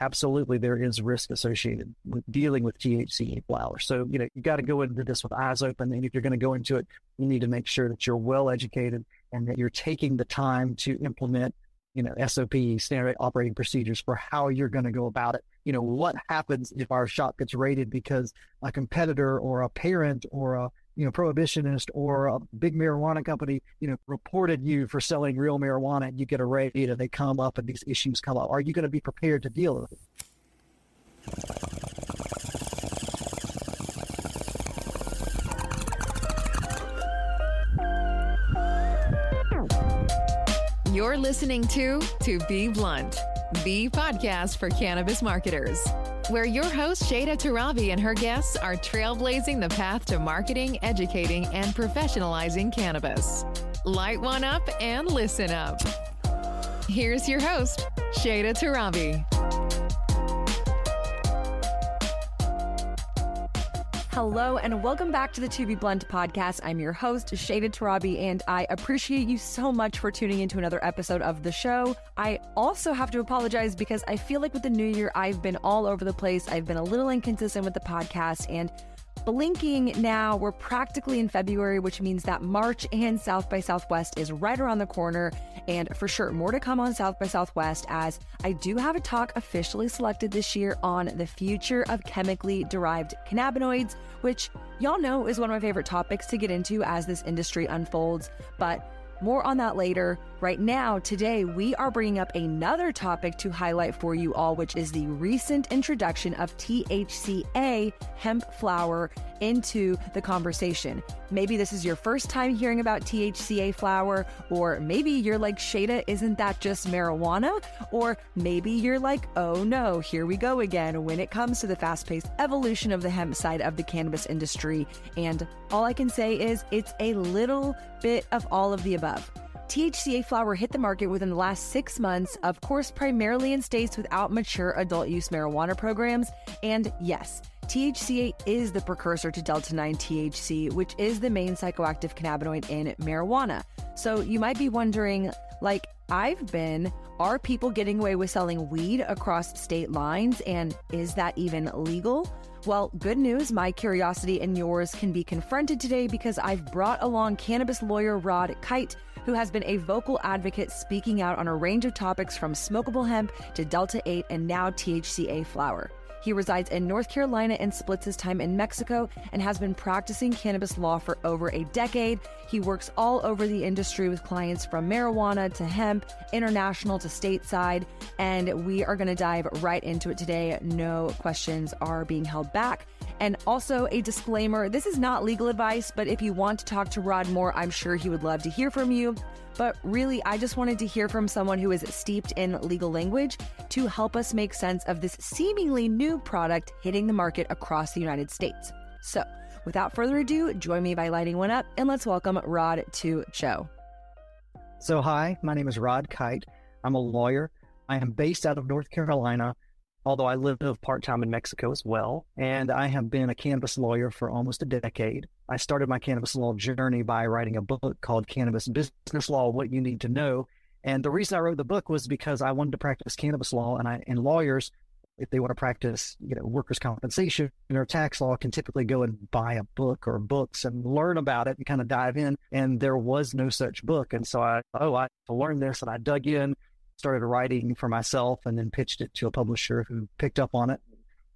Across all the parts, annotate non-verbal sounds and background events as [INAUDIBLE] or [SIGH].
absolutely there is risk associated with dealing with THC flowers. So, you know, you got to go into this with eyes open. And if you're going to go into it, you need to make sure that you're well educated and that you're taking the time to implement, you know, SOP, standard operating procedures for how you're going to go about it. You know, what happens if our shop gets raided because a competitor or a parent or a you know, prohibitionist or a big marijuana company, you know, reported you for selling real marijuana and you get a raid and they come up and these issues come up. Are you going to be prepared to deal with it? You're listening to To Be Blunt, the podcast for cannabis marketers where your host Shayda Torabi and her guests are trailblazing the path to marketing, educating, and professionalizing cannabis. Light one up and listen up. Here's your host, Shayda Torabi. Hello and welcome back to the To Be Blunt podcast. I'm your host, Shayda Torabi, and I appreciate you so much for tuning into another episode of the show. I also have to apologize because I feel like with the new year, I've been all over the place. I've been a little inconsistent with the podcast, and Blinking now, we're practically in February, which means that March and South by Southwest is right around the corner. And for sure, more to come on South by Southwest as I do have a talk officially selected this year on the future of chemically derived cannabinoids, which y'all know is one of my favorite topics to get into as this industry unfolds. But more on that later. Right now, today, we are bringing up another topic to highlight for you all, which is the recent introduction of THCA hemp flower into the conversation. Maybe this is your first time hearing about THCA flower, or maybe you're like, Shayda, isn't that just marijuana? Or maybe you're like, oh no, here we go again when it comes to the fast paced evolution of the hemp side of the cannabis industry. And all I can say is it's a little bit of all of the above. THCA flower hit the market within the last six months, of course, primarily in states without mature adult use marijuana programs. And yes, THCA is the precursor to Delta 9 THC, which is the main psychoactive cannabinoid in marijuana. So you might be wondering, like I've been, are people getting away with selling weed across state lines? And is that even legal? Well, good news, my curiosity and yours can be confronted today because I've brought along cannabis lawyer Rod Kight, who has been a vocal advocate speaking out on a range of topics from smokable hemp to Delta 8 and now THCA flower. He resides in North Carolina and splits his time in Mexico and has been practicing cannabis law for over a decade. He works all over the industry with clients from marijuana to hemp, international to stateside, and we are going to dive right into it today. No questions are being held back. And also a disclaimer this is not legal advice, but if you want to talk to Rod more, I'm sure he would love to hear from you. But really, I just wanted to hear from someone who is steeped in legal language to help us make sense of this seemingly new product hitting the market across the United States. So, without further ado, join me by lighting one up and let's welcome Rod to show. So, hi, my name is Rod Kight. I'm a lawyer. I am based out of North Carolina although I live part time in Mexico as well. And I have been a cannabis lawyer for almost a decade. I started my cannabis law journey by writing a book called Cannabis Business Law What You Need to Know. And the reason I wrote the book was because I wanted to practice cannabis law and I and lawyers if they want to practice, you know, workers' compensation or tax law can typically go and buy a book or books and learn about it and kind of dive in. And there was no such book. And so I, oh, I to learn this and I dug in, started writing for myself and then pitched it to a publisher who picked up on it,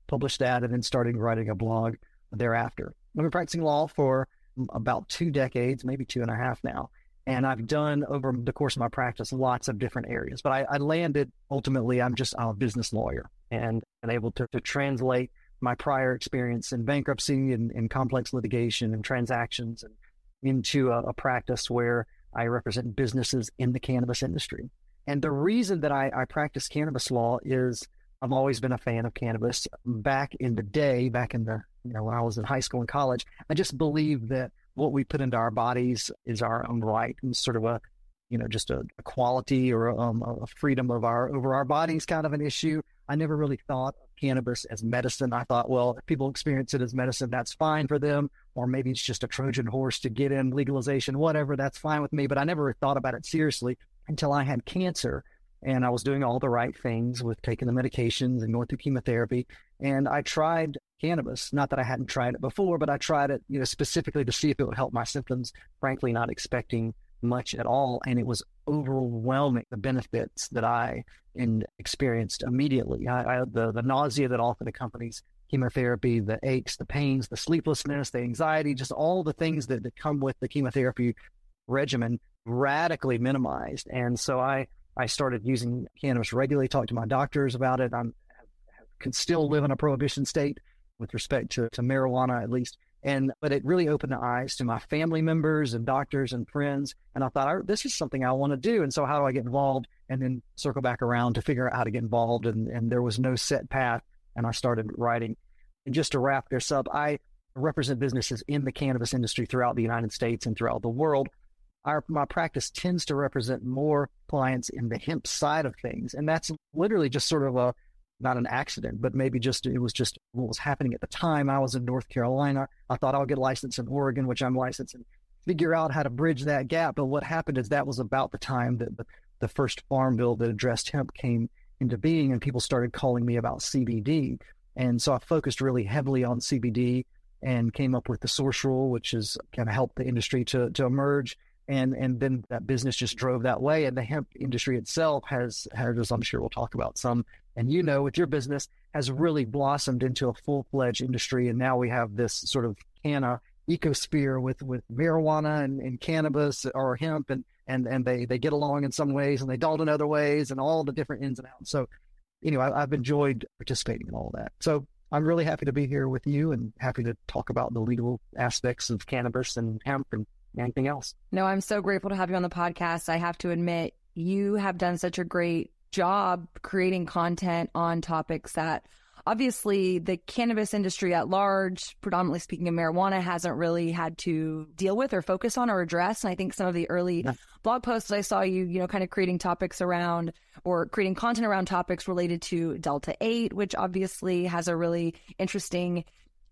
published that, and then started writing a blog thereafter. I've been practicing law for mm, about two decades, maybe two and a half now. And I've done over the course of my practice lots of different areas, but I, I landed ultimately, I'm just I'm a business lawyer and, and able to, to translate my prior experience in bankruptcy and, and complex litigation and transactions and into a, a practice where I represent businesses in the cannabis industry. And the reason that I, I practice cannabis law is I've always been a fan of cannabis. Back in the day, back in the, you know, when I was in high school and college, I just believe that what we put into our bodies is our own right and sort of a, you know, just a, a quality or a, um, a freedom of our, over our bodies kind of an issue. I never really thought of cannabis as medicine. I thought, well, if people experience it as medicine, that's fine for them. Or maybe it's just a Trojan horse to get in legalization, whatever, that's fine with me. But I never thought about it seriously until I had cancer. and I was doing all the right things with taking the medications and going through chemotherapy. And I tried cannabis. Not that I hadn't tried it before, but I tried it, you know, specifically to see if it would help my symptoms. Frankly, not expecting much at all, and it was overwhelming the benefits that I experienced immediately. I, I, the the nausea that often accompanies chemotherapy, the aches, the pains, the sleeplessness, the anxiety, just all the things that, that come with the chemotherapy regimen radically minimized. And so I I started using cannabis regularly, talked to my doctors about it. I'm can still live in a prohibition state with respect to, to marijuana at least. And but it really opened the eyes to my family members and doctors and friends. And I thought, this is something I want to do. And so how do I get involved? And then circle back around to figure out how to get involved. And, and there was no set path. And I started writing. And just to wrap this up, I represent businesses in the cannabis industry throughout the United States and throughout the world. Our, my practice tends to represent more clients in the hemp side of things. And that's literally just sort of a not an accident, but maybe just it was just what was happening at the time. I was in North Carolina. I thought I'll get licensed in Oregon, which I'm licensed and figure out how to bridge that gap. But what happened is that was about the time that the, the first farm bill that addressed hemp came into being, and people started calling me about CBD. And so I focused really heavily on CBD and came up with the source rule, which has kind of helped the industry to to emerge and and then that business just drove that way. And the hemp industry itself has has as i'm sure we'll talk about some and you know with your business has really blossomed into a full-fledged industry. And now we have this sort of canna ecosphere with with marijuana and, and cannabis or hemp and and and they they get along in some ways and they don't in other ways and all the different ins and outs. So anyway I, i've enjoyed participating in all that. So i'm really happy to be here with you and happy to talk about the legal aspects of cannabis and hemp and anything else. No, I'm so grateful to have you on the podcast. I have to admit, you have done such a great job creating content on topics that obviously the cannabis industry at large, predominantly speaking of marijuana, hasn't really had to deal with or focus on or address. And I think some of the early yeah. blog posts I saw you, you know, kind of creating topics around or creating content around topics related to Delta 8, which obviously has a really interesting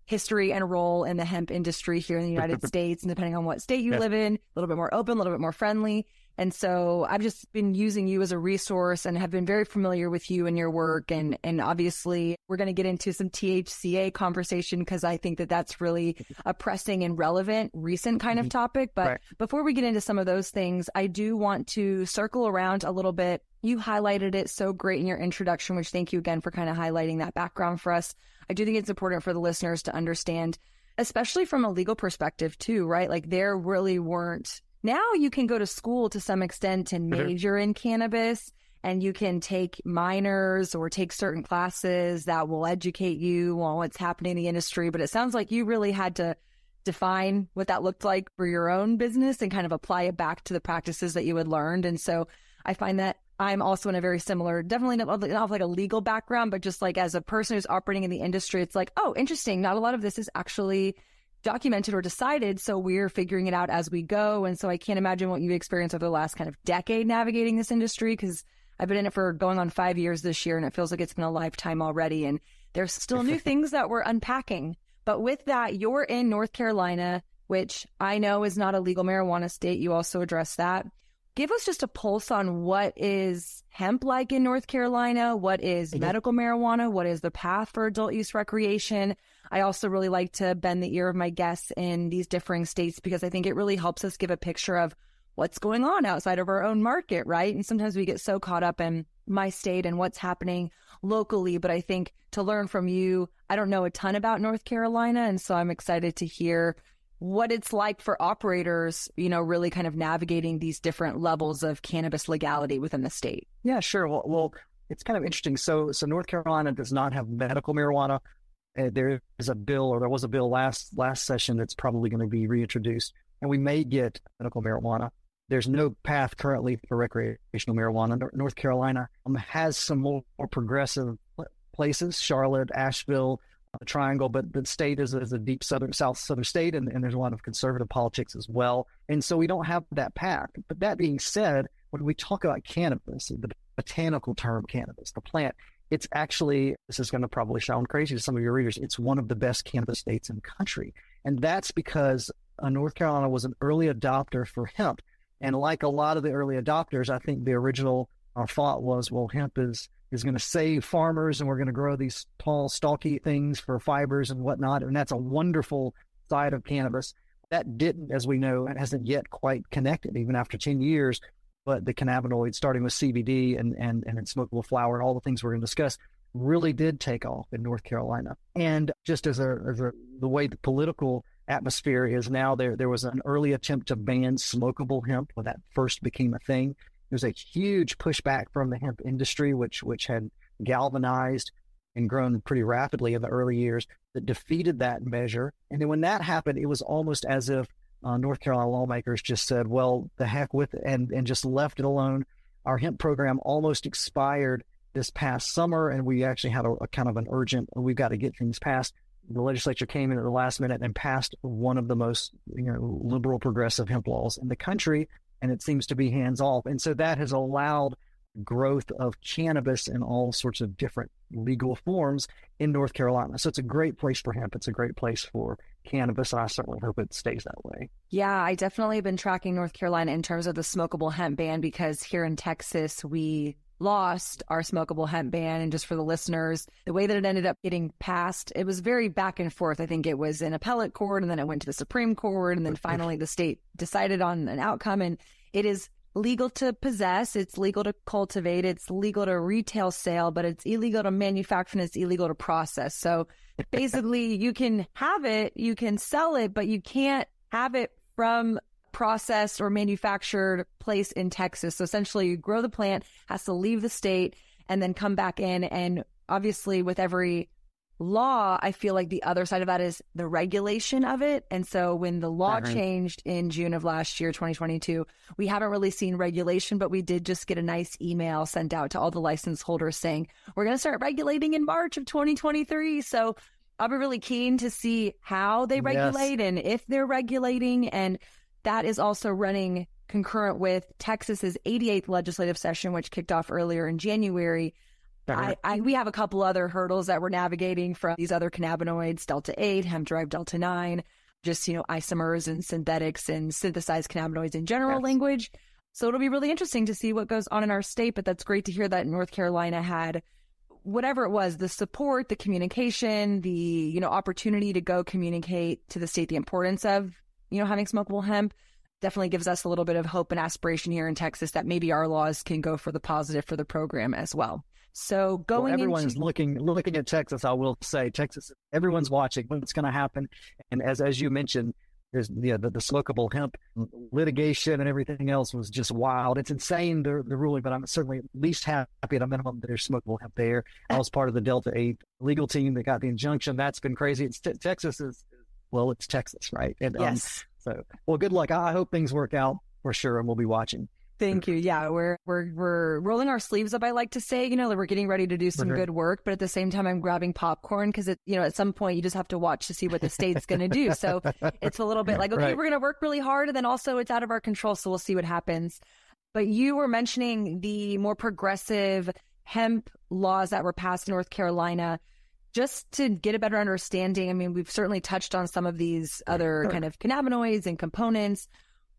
history and role in the hemp industry here in the United [LAUGHS] States. And depending on what state you yes. live in, a little bit more open, a little bit more friendly. And so I've just been using you as a resource and have been very familiar with you and your work. And, and obviously we're going to get into some THCA conversation because I think that that's really a pressing and relevant recent kind of mm-hmm. topic. But right. before we get into some of those things, I do want to circle around a little bit. You highlighted it so great in your introduction, which thank you again for kind of highlighting that background for us. I do think it's important for the listeners to understand, especially from a legal perspective too, right? Like there really weren't now you can go to school to some extent and mm-hmm. major in cannabis and you can take minors or take certain classes that will educate you on what's happening in the industry. But it sounds like you really had to define what that looked like for your own business and kind of apply it back to the practices that you had learned. And so I find that I'm also in a very similar, definitely not, not like a legal background, but just like as a person who's operating in the industry, it's like, oh, interesting. Not a lot of this is actually documented or decided. So we're figuring it out as we go. And so I can't imagine what you've experienced over the last kind of decade navigating this industry because I've been in it for going on five years this year and it feels like it's been a lifetime already. And there's still new [LAUGHS] things that we're unpacking. But with that, you're in North Carolina, which I know is not a legal marijuana state. You also address that. Give us just a pulse on what is hemp like in North Carolina? What is mm-hmm. medical marijuana? What is the path for adult use recreation? I also really like to bend the ear of my guests in these differing states because I think it really helps us give a picture of what's going on outside of our own market, right? And sometimes we get so caught up in my state and what's happening locally. But I think to learn from you, I don't know a ton about North Carolina. And so I'm excited to hear what it's like for operators, you know, really kind of navigating these different levels of cannabis legality within the state. Yeah, sure. Well, well it's kind of interesting. So, so North Carolina does not have medical marijuana. Uh, there is a bill, or there was a bill last last session that's probably going to be reintroduced, and we may get medical marijuana. There's no path currently for recreational marijuana. North Carolina um, has some more, more, progressive places: Charlotte, Asheville, Triangle. But the state is, is a deep southern, south southern state, and, and there's a lot of conservative politics as well. And so we don't have that path. But that being said, when we talk about cannabis, the botanical term cannabis, the plant, it's actually, this is going to probably sound crazy to some of your readers, it's one of the best cannabis states in the country. And that's because uh, North Carolina was an early adopter for hemp. And like a lot of the early adopters, I think the original our thought was, well, hemp is is going to save farmers, and we're going to grow these tall, stalky things for fibers and whatnot, and that's a wonderful side of cannabis. That didn't, as we know, it hasn't yet quite connected, even after ten years. But the cannabinoids, starting with CBD and and and smokable flower, and all the things we're going to discuss, really did take off in North Carolina. And just as a, as a the way the political atmosphere is now, there there was an early attempt to ban smokable hemp when that first became a thing. Was a huge pushback from the hemp industry, which which had galvanized and grown pretty rapidly in the early years that defeated that measure. And then when that happened, it was almost as if uh, North Carolina lawmakers just said, "Well, the heck with it," and and just left it alone. Our hemp program almost expired this past summer, and we actually had a, a kind of an urgent, we've got to get things passed. The legislature came in at the last minute and passed one of the most you know liberal progressive hemp laws in the country, and it seems to be hands off. And so that has allowed growth of cannabis in all sorts of different legal forms in North Carolina. So it's a great place for hemp. It's a great place for cannabis, and I certainly hope it stays that way. Yeah, I definitely have been tracking North Carolina in terms of the smokable hemp ban because here in Texas, we lost our smokable hemp ban. And just for the listeners, the way that it ended up getting passed, it was very back and forth. I think it was in appellate court and then it went to the Supreme Court. And then finally the state decided on an outcome. And it is legal to possess, it's legal to cultivate, it's legal to retail sale, but it's illegal to manufacture and it's illegal to process. So basically, you can have it, you can sell it, but you can't have it from processed or manufactured place in Texas. So essentially, you grow the plant, has to leave the state, and then come back in. And obviously, with every law, I feel like the other side of that is the regulation of it. And so when the law uh-huh. changed in June of last year, 2022, we haven't really seen regulation, but we did just get a nice email sent out to all the license holders saying, we're going to start regulating in March of 2023. So I'll be really keen to see how they regulate yes. and if they're regulating. And that is also running concurrent with Texas's 88th legislative session, which kicked off earlier in January. I, I, we have a couple other hurdles that we're navigating from these other cannabinoids, Delta 8, hemp derived Delta 9, just, you know, isomers and synthetics and synthesized cannabinoids in general yes. language. So it'll be really interesting to see what goes on in our state, but that's great to hear that North Carolina had whatever it was, the support, the communication, the, you know, opportunity to go communicate to the state the importance of, you know, having smokable hemp definitely gives us a little bit of hope and aspiration here in Texas that maybe our laws can go for the positive for the program as well. So going well, everyone's into... looking looking at Texas. I will say Texas. Everyone's watching what's going to happen, and as as you mentioned, there's you know, the, the smokable hemp litigation and everything else was just wild. It's insane the the ruling, but I'm certainly at least happy at a minimum that there's smokable hemp there. I was part of the Delta Eight legal team that got the injunction. That's been crazy. It's t- Texas is well, it's Texas, right? And, um, yes. Um, so well, good luck. I hope things work out for sure, and we'll be watching. Thank you. Yeah, we're we're we're rolling our sleeves up. I like to say, you know, that we're getting ready to do some good work, but at the same time, I'm grabbing popcorn because it, you know, at some point you just have to watch to see what the state's going to do. So it's a little bit like, okay, right. we're going to work really hard, and then also it's out of our control, so we'll see what happens. But you were mentioning the more progressive hemp laws that were passed in North Carolina. Just to get a better understanding, I mean, we've certainly touched on some of these other kind of cannabinoids and components.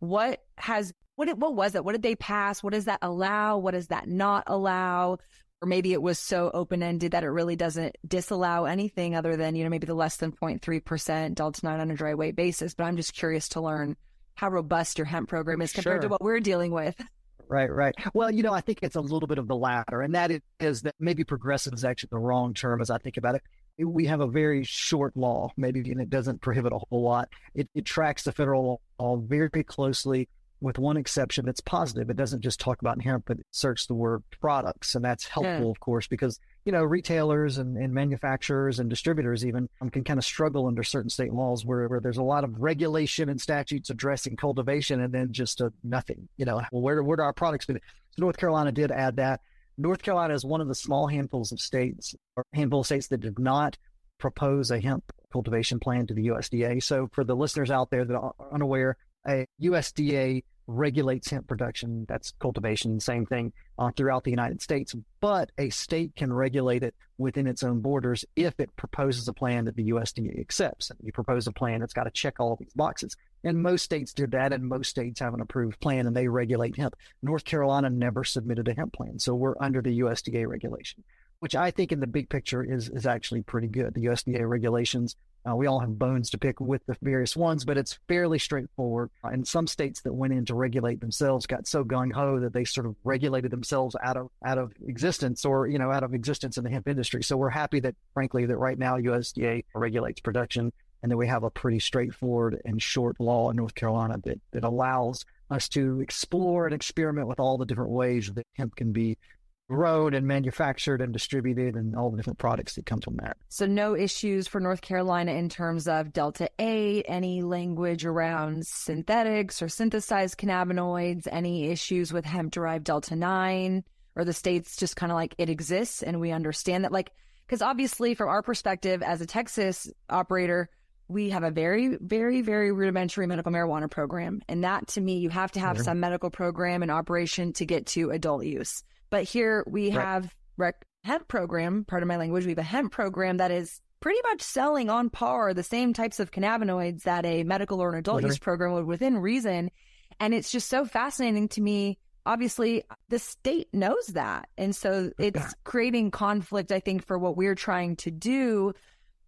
What has what it, what was it? What did they pass? What does that allow? What does that not allow? Or maybe it was so open ended that it really doesn't disallow anything other than, you know, maybe the less than 0.3% Delta 9 on a dry weight basis. But I'm just curious to learn how robust your hemp program is compared sure. to what we're dealing with. Right, right. Well, you know, I think it's a little bit of the latter, and that is that maybe progressive is actually the wrong term as I think about it. We have a very short law, maybe, and it doesn't prohibit a whole lot. It, it tracks the federal law very closely with one exception that's positive. It doesn't just talk about hemp, but it search the word products. And that's helpful, yeah. of course, because, you know, retailers and, and manufacturers and distributors even um, can kind of struggle under certain state laws where, where there's a lot of regulation and statutes addressing cultivation and then just a nothing, you know, well, where, where do our products fit? So North Carolina did add that. North Carolina is one of the small handfuls of states or handful of states that did not propose a hemp cultivation plan to the USDA. So for the listeners out there that are unaware, a USDA regulates hemp production. That's cultivation, same thing uh, throughout the United States. But a state can regulate it within its own borders if it proposes a plan that the USDA accepts. And you propose a plan that's got to check all these boxes. And most states did that, and most states have an approved plan and they regulate hemp. North Carolina never submitted a hemp plan, so we're under the USDA regulation, which I think in the big picture is is actually pretty good. The USDA regulations uh, we all have bones to pick with the various ones, but it's fairly straightforward. Uh, and some states that went in to regulate themselves got so gung ho that they sort of regulated themselves out of out of existence, or you know, out of existence in the hemp industry. So we're happy that, frankly, that right now USDA regulates production, and that we have a pretty straightforward and short law in North Carolina that that allows us to explore and experiment with all the different ways that hemp can be grown and manufactured and distributed and all the different products that come from that. So no issues for North Carolina in terms of Delta 8, any language around synthetics or synthesized cannabinoids, any issues with hemp derived Delta 9 or the states just kind of like it exists and we understand that like because obviously from our perspective as a Texas operator we have a very, very, very rudimentary medical marijuana program. And that to me, you have to have some medical program and operation to get to adult use. But here we right. have rec- hemp program, part of my language, we have a hemp program that is pretty much selling on par the same types of cannabinoids that a medical or an adult use program would within reason. And it's just so fascinating to me. Obviously, the state knows that. And so it's creating conflict, I think, for what we're trying to do.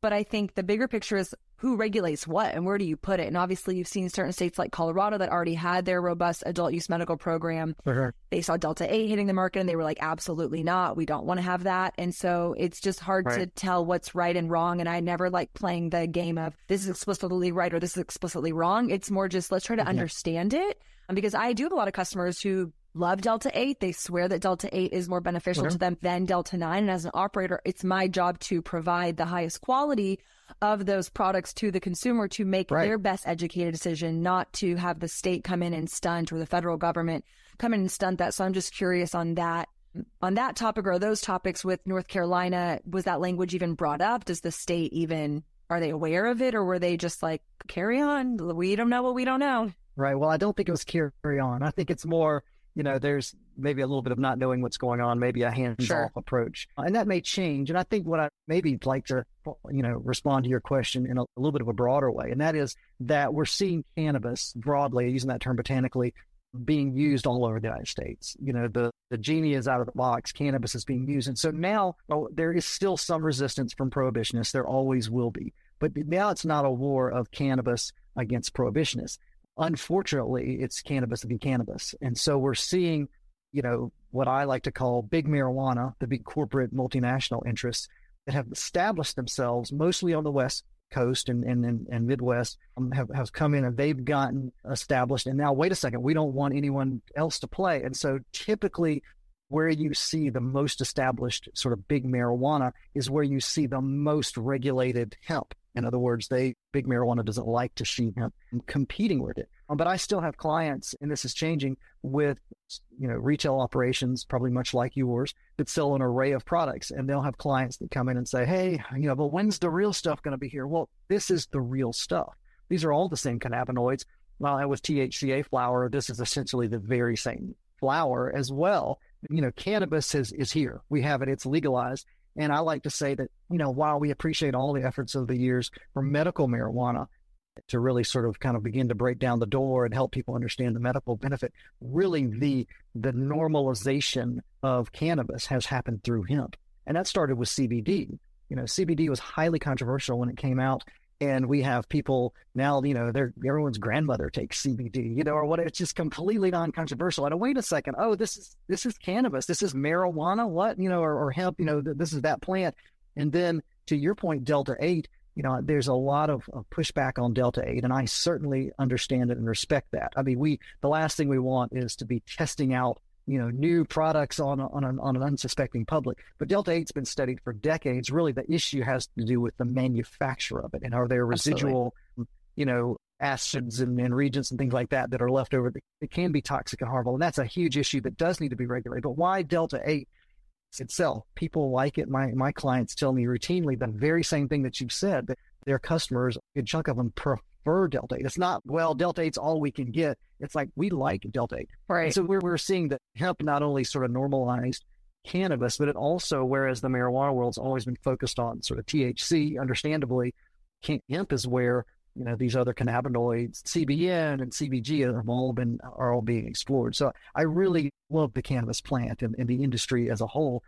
But I think the bigger picture is who regulates what and where do you put it? And obviously, you've seen certain states like Colorado that already had their robust adult use medical program. Sure. They saw Delta 8 hitting the market and they were like, absolutely not. We don't want to have that. And so it's just hard right. to tell what's right and wrong. And I never like playing the game of this is explicitly right or this is explicitly wrong. It's more just let's try to understand it. Because I do have a lot of customers who love Delta 8. They swear that Delta 8 is more beneficial to them than Delta 9. And as an operator, it's my job to provide the highest quality of those products to the consumer to make right. their best educated decision, not to have the state come in and stunt or the federal government come in and stunt that. So I'm just curious on that. On that topic or those topics with North Carolina, was that language even brought up? Does the state even, are they aware of it or were they just like, carry on? We don't know what we don't know. Right. Well, I don't think it was carry on. I think it's more, you know, there's maybe a little bit of not knowing what's going on, maybe a hands off sure. approach. And that may change. And I think what I maybe like to, you know, respond to your question in a, a, little bit of a broader way. And that is that we're seeing cannabis broadly, using that term botanically, being used all over the United States. You know, the, the genie is out of the box, cannabis is being used. And so now well, there is still some resistance from prohibitionists. There always will be. But now it's not a war of cannabis against prohibitionists unfortunately, it's cannabis be cannabis. And so we're seeing, you know, what I like to call big marijuana, the big corporate multinational interests that have established themselves mostly on the West Coast and, and, and, and Midwest um, have, have come in and they've gotten established. And now, wait a second, we don't want anyone else to play. And so typically, where you see the most established sort of big marijuana is where you see the most regulated hemp. In other words, they big marijuana doesn't like to see hemp competing with it. Um, but I still have clients, and this is changing with you know retail operations, probably much like yours, that sell an array of products, and they'll have clients that come in and say, "Hey, you know, but when's the real stuff going to be here?" Well, this is the real stuff. These are all the same cannabinoids. While well, with THCA flower, this is essentially the very same flower as well. You know, cannabis is is here. We have it. It's legalized and I like to say that, you know, while we appreciate all the efforts of the years for medical marijuana to really sort of kind of begin to break down the door and help people understand the medical benefit, really the the normalization of cannabis has happened through hemp. And that started with CBD. You know, CBD was highly controversial when it came out and we have people now, you know, their everyone's grandmother takes CBD, you know, or what it's just completely non-controversial. And wait a second, oh, this is this is cannabis, this is marijuana, what, you know, or, or hemp, you know, th- this is that plant. And then to your point, Delta Eight, you know, there's a lot of, of pushback on Delta Eight, and I certainly understand it and respect that. I mean, we the last thing we want is to be testing out you know, new products on on an, on an unsuspecting public. But Delta 8's been studied for decades. Really, the issue has to do with the manufacture of it, and are there residual, Absolutely. you know, acids and, and reagents and things like that that are left over that, that can be toxic and harmful. And that's a huge issue that does need to be regulated. But why Delta 8 itself? People like it. My my clients tell me routinely the very same thing that you've said. That their customers, a good chunk of them, prefer Delta 8. It's not well, Delta 8's all we can get It's like we like Delta 8. Right. And so we're, we're seeing that hemp not only sort of normalized cannabis, but it also, whereas the marijuana world's always been focused on sort of THC, understandably, hemp is where you know these other cannabinoids, CBN and CBG, have all been are all being explored. So I really love the cannabis plant and, and the industry as a whole.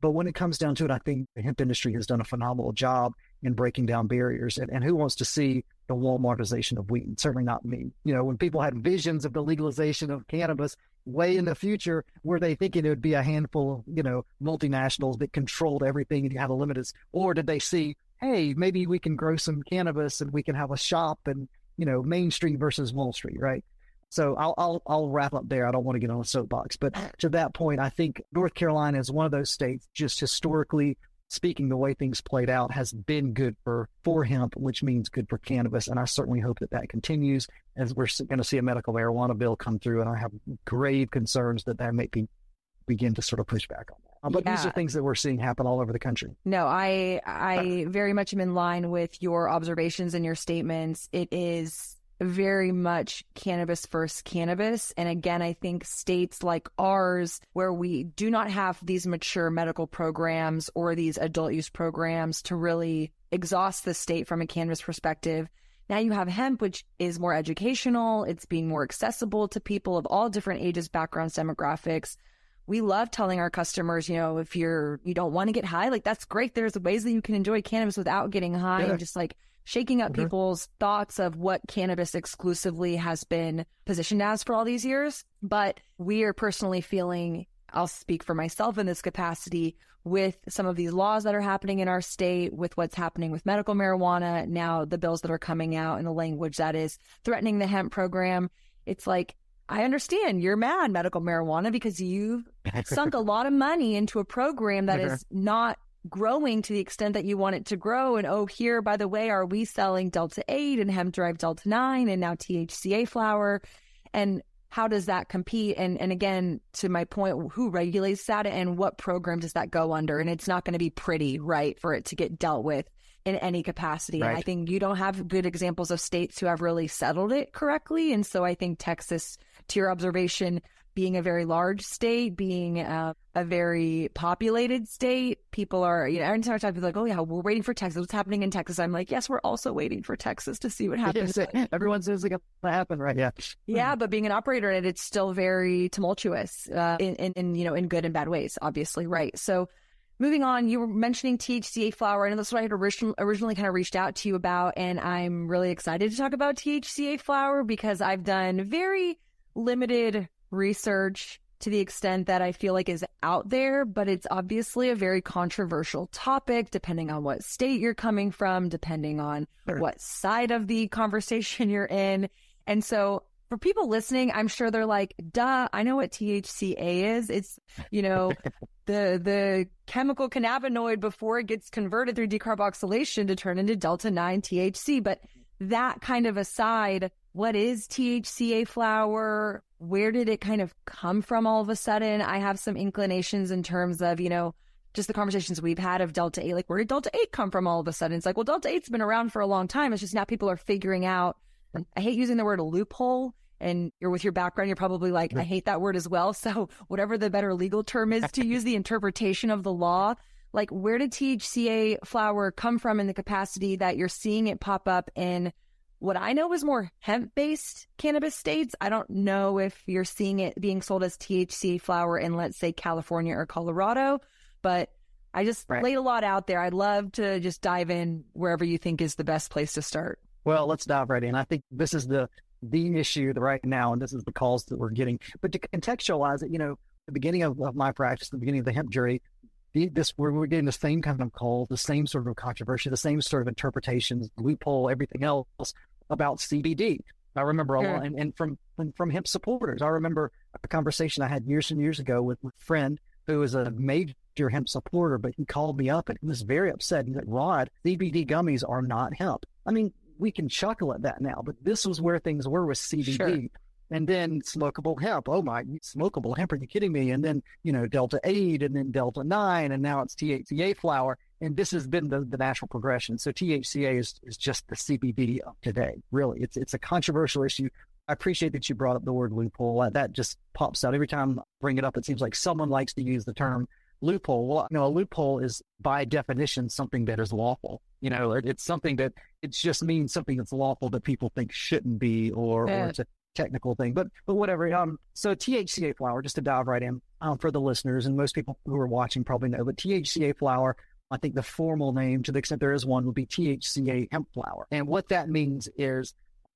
But when it comes down to it, I think the hemp industry has done a phenomenal job in breaking down barriers. And, and who wants to see the Walmartization of weed? Certainly not me. You know, when people had visions of the legalization of cannabis way in the future, were they thinking it would be a handful of, you know, multinationals that controlled everything and you had a limited, or did they see hey, maybe we can grow some cannabis and we can have a shop and, you know, Main Street versus Wall Street, right? So I'll, I'll, I'll wrap up there. I don't want to get on a soapbox, but to that point, I think North Carolina is one of those states, just historically speaking, the way things played out has been good for, for hemp, which means good for cannabis. And I certainly hope that that continues as we're going to see a medical marijuana bill come through. And I have grave concerns that that may be, begin to sort of push back on that. Uh, but yeah. these are things that we're seeing happen all over the country. No, I I very much am in line with your observations and your statements. It is very much cannabis first cannabis. And again, I think states like ours, where we do not have these mature medical programs or these adult use programs to really exhaust the state from a cannabis perspective. Now you have hemp, which is more educational. It's being more accessible to people of all different ages, backgrounds, demographics we love telling our customers, you know, if you're you don't want to get high, like that's great. There's ways that you can enjoy cannabis without getting high yeah. and just like shaking up mm-hmm. people's thoughts of what cannabis exclusively has been positioned as for all these years. But we are personally feeling, I'll speak for myself in this capacity, with some of these laws that are happening in our state, with what's happening with medical marijuana, now the bills that are coming out in the language that is threatening the hemp program. It's like I understand you're mad medical marijuana because you've [LAUGHS] sunk a lot of money into a program that [LAUGHS] is not growing to the extent that you want it to grow. And oh, here, by the way, are we selling Delta 8 and hemp derived Delta 9 and now THCA flower? And how does that compete? And and again, to my point, who regulates that and what program does that go under? And it's not going to be pretty, right, for it to get dealt with in any capacity. Right. And I think you don't have good examples of states who have really settled it correctly. And so I think Texas to your observation, being a very large state, being uh, a very populated state, people are, you know, every time I talk, people like, oh, yeah, we're waiting for Texas. What's happening in Texas? I'm like, yes, we're also waiting for Texas to see what happens. [LAUGHS] Everyone says it's going to happen, right? Yeah. Yeah. But being an operator in it, it's still very tumultuous uh, in, in, in, you know, in good and bad ways, obviously. Right. So, Moving on, you were mentioning THCA flower, and that's what I had originally, originally kind of reached out to you about. And I'm really excited to talk about THCA flower because I've done very limited research to the extent that I feel like is out there, but it's obviously a very controversial topic depending on what state you're coming from, depending on sure. what side of the conversation [LAUGHS] you're in. And so for people listening, I'm sure they're like, duh, I know what THCA is. It's, you know, [LAUGHS] the the chemical cannabinoid before it gets converted through decarboxylation to turn into delta 9 THC. But that kind of aside, what is THCA flower? Where did it kind of come from all of a sudden? I have some inclinations in terms of, you know, just the conversations we've had of Delta 8. Like, where did Delta 8 come from all of a sudden? It's like, well, Delta 8's been around for a long time. It's just now people are figuring out. I hate using the word loophole. And you're with your background, you're probably like, I hate that word as well. [LAUGHS] So, whatever the better legal term is to [LAUGHS] use the interpretation of the law, like, where did THCA flower come from in the capacity that you're seeing it pop up in what I know is more hemp based cannabis states. I don't know if you're seeing it being sold as THC flower in, let's say, California or Colorado, but I just right. laid a lot out there. I'd love to just dive in wherever you think is the best place to start. Well, let's dive right in. I think this is the the issue right now, and this is the calls that we're getting. But to contextualize it, you know, the beginning of, of my practice, the beginning of the hemp jury, the, this we're, we're getting the same kind of call, the same sort of controversy, the same sort of interpretations, loophole, everything else about CBD. I remember a hmm. lot, and, and from, from, from hemp supporters. I remember a conversation I had years and years ago with, a friend who was a major hemp supporter, but he called me up and he was very upset. He said, "Rod, CBD gummies are not hemp." I mean, we can chuckle at that now, but this was where things were with CBD. Sure. And then smokable hemp. Oh my, smokable hemp? Are you kidding me? And then, you know, Delta 8 and then Delta 9, and now it's THCA flower. And this has been the, the natural progression. So THCA is, is just the CBD of today, really. It's, it's a controversial issue I appreciate that you brought up the word loophole. That just pops out every time I bring it up. It seems like someone likes to use the term loophole. Well, you know, a loophole is by definition something that is lawful. You know, it's something that it just means something that's lawful that people think shouldn't be, or, yeah. or a technical thing. But but whatever. Um, so THCA flower, just to dive right in um, for the listeners, and most people who are watching probably know, but THCA flower. I think the formal name, to the extent there is one, would be THCA hemp flower. And what that means is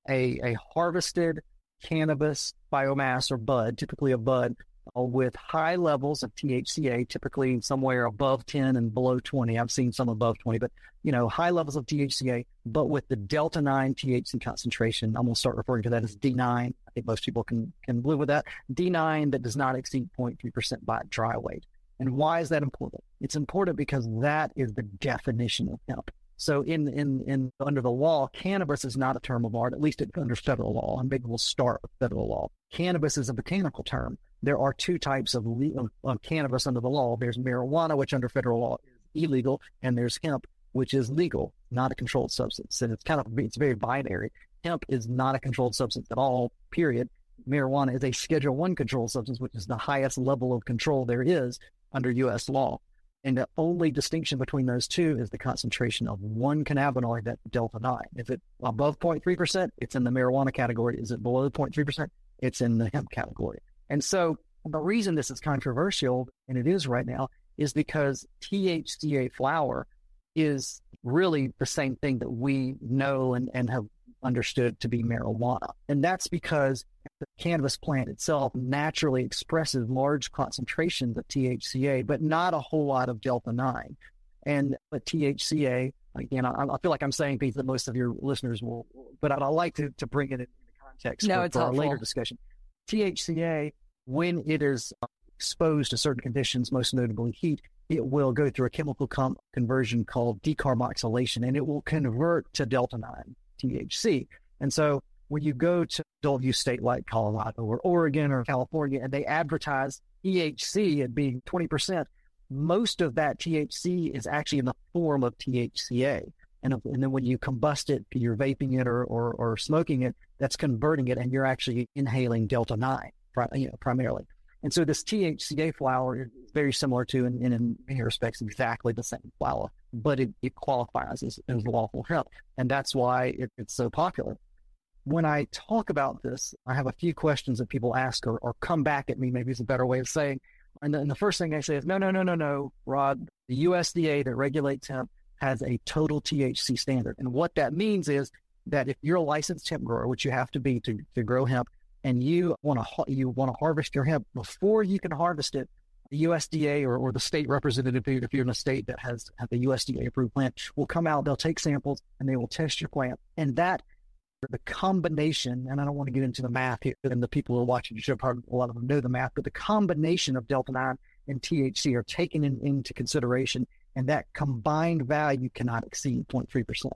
a, a harvested cannabis biomass or bud, typically a bud, Uh, with high levels of THCA, typically somewhere above 10 and below 20. I've seen some above 20, but you know, high levels of THCA, but with the delta 9 THC concentration. I'm going to start referring to that as D9. I think most people can can live with that. D9 that does not exceed 0.3% by dry weight. And why is that important? It's important because that is the definition of hemp. So in, in, in under the law, cannabis is not a term of art, at least under federal law. And maybe we'll start with federal law. Cannabis is a botanical term. There are two types of, of, of cannabis under the law. There's marijuana, which under federal law is illegal, and there's hemp, which is legal, not a controlled substance. And it's kind of it's very binary. Hemp is not a controlled substance at all. Period. Marijuana is a Schedule One controlled substance, which is the highest level of control there is under U.S. law. And the only distinction between those two is the concentration of one cannabinoid, that delta 9. If it's above 0.3%, it's in the marijuana category. Is it below 0.3%? It's in the hemp category. And so the reason this is controversial, and it is right now, is because THCA flower is really the same thing that we know and, and have understood to be marijuana. And that's because the cannabis plant itself naturally expresses large concentrations of THCA, but not a whole lot of delta 9. And but THCA, again, I, I, feel like I'm saying things that most of your listeners will, but I'd, I'd like to, to bring it into context no, for, it's for our later discussion. THCA, when it is um, exposed to certain conditions, most notably heat, it will go through a chemical com- conversion called decarboxylation, and it will convert to delta 9 THC. And so when you go to adult use state like Colorado or Oregon or California and they advertise THC at being 20%, most of that THC is actually in the form of THCA. And, and then when you combust it, you're vaping it or, or, or smoking it, that's converting it and you're actually inhaling Delta 9 you know, primarily. And so this THCA flower is very similar to, and, in many respects, exactly the same flower, but it, it qualifies as, as lawful hemp. And that's why it, it's so popular when I talk about this, I have a few questions that people ask or, or come back at me, maybe is a better way of saying. And the, and the first thing I say is, no, no, no, no, no, Rod, the USDA that regulates hemp has a total THC standard. And what that means is that if you're a licensed hemp grower, which you have to be to, to grow hemp, and you want to you want to harvest your hemp before you can harvest it, the USDA or, or the state representative, if you're in a state that has, the USDA approved plant, will come out, they'll take samples, and they will test your plant. And that the combination, and I don't want to get into the math here, and the people who are watching the show, probably a lot of them know the math, but the combination of delta 9 and THC are taken in, into consideration, and that combined value cannot exceed 0.3%.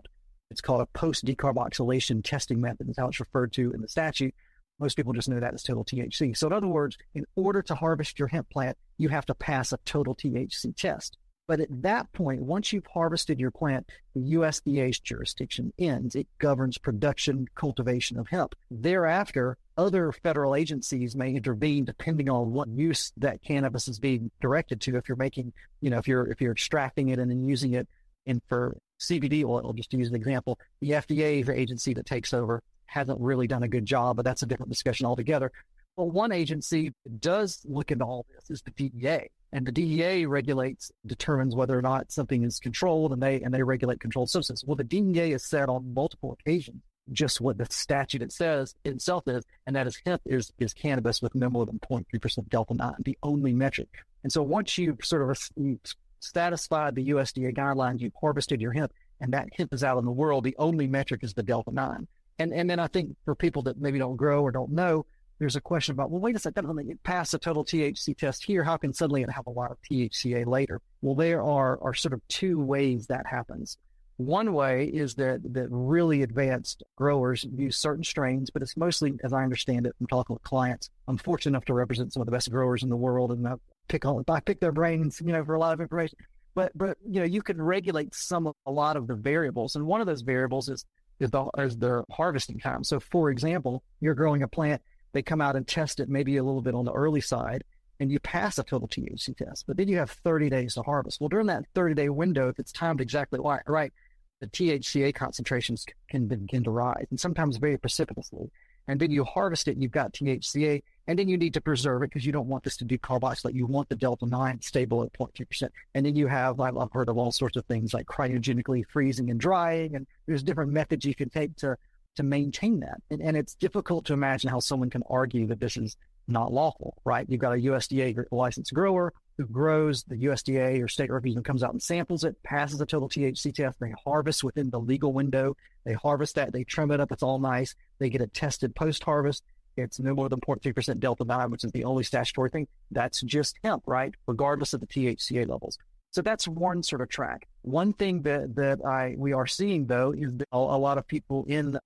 It's called a post decarboxylation testing method, is how it's referred to in the statute. Most people just know that as total THC. So, in other words, in order to harvest your hemp plant, you have to pass a total THC test. But at that point, once you've harvested your plant, the USDA's jurisdiction ends. It governs production, cultivation of hemp. Thereafter, other federal agencies may intervene depending on what use that cannabis is being directed to. If you're making, you know, if you're if you're extracting it and then using it in for CBD oil, just to use an example, the FDA, the agency that takes over, hasn't really done a good job, but that's a different discussion altogether. Well, one agency does look into all this is the DEA and the DEA regulates, determines whether or not something is controlled, and they and they regulate controlled substances. Well, the DEA has said on multiple occasions just what the statute it says itself is, and that is hemp is is cannabis with no more than 0.3 percent delta nine, the only metric. And so once you've sort of satisfied the USDA guidelines, you've harvested your hemp, and that hemp is out in the world. The only metric is the delta nine. And and then I think for people that maybe don't grow or don't know, there's a question about, well, wait a second, when it passed a total THC test here, how can suddenly it have a lot of THCA later? Well, there are, are sort of two ways that happens. One way is that, that really advanced growers use certain strains, but it's mostly, as I understand it, from talking with clients. I'm fortunate enough to represent some of the best growers in the world, and I pick on, I pick their brains, you know, for a lot of information. But but you know, you can regulate some of a lot of the variables, and one of those variables is is the is their harvesting time. So, for example, you're growing a plant, they come out and test it maybe a little bit on the early side, and you pass a total THC test, but then you have 30 days to harvest. Well, during that 30 day window, if it's timed exactly right, the THCA concentrations can begin to rise, and sometimes very precipitously. And then you harvest it, and you've got THCA, and then you need to preserve it because you don't want this to decarboxylate. You want the delta 9 stable at 0.2%. And then you have, I've heard of all sorts of things like cryogenically freezing and drying, and there's different methods you can take to to maintain that. And, and it's difficult to imagine how someone can argue that this is not lawful, right? You've got a USDA licensed grower who grows the USDA or state representative comes out and samples it, passes a total THC test. They harvest within the legal window. They harvest that, they trim it up. It's all nice. They get it tested post harvest. It's no more than 0.3% delta 9, which is the only statutory thing. That's just hemp, right? Regardless of the THCA levels. So that's one sort of track. One thing that, that I we are seeing though is a, a lot of people in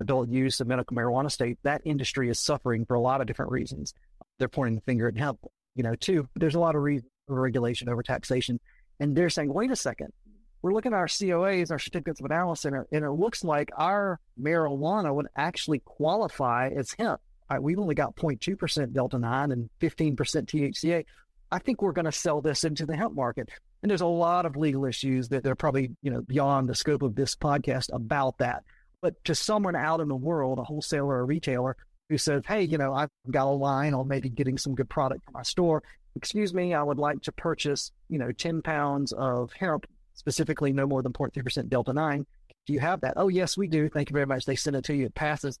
adult use of medical marijuana state, that industry is suffering for a lot of different reasons. They're pointing the finger at hemp, you know, too. There's a lot of over regulation, over taxation. And they're saying, wait a second, we're looking at our COAs, our certificates of analysis, and, and it looks like our marijuana would actually qualify as hemp. Right, we've only got 0.2% Delta 9 and 15% THCA. I think we're going to sell this into the hemp market. And there's a lot of legal issues that are probably, you know, beyond the scope of this podcast about that. But to someone out in the world, a wholesaler or a retailer who says, hey, you know, I've got a line on maybe getting some good product for my store. Excuse me, I would like to purchase, you know, 10 pounds of hemp, specifically no more than 0.3% Delta 9. Do you have that? Oh, yes, we do. Thank you very much. They send it to you. It passes.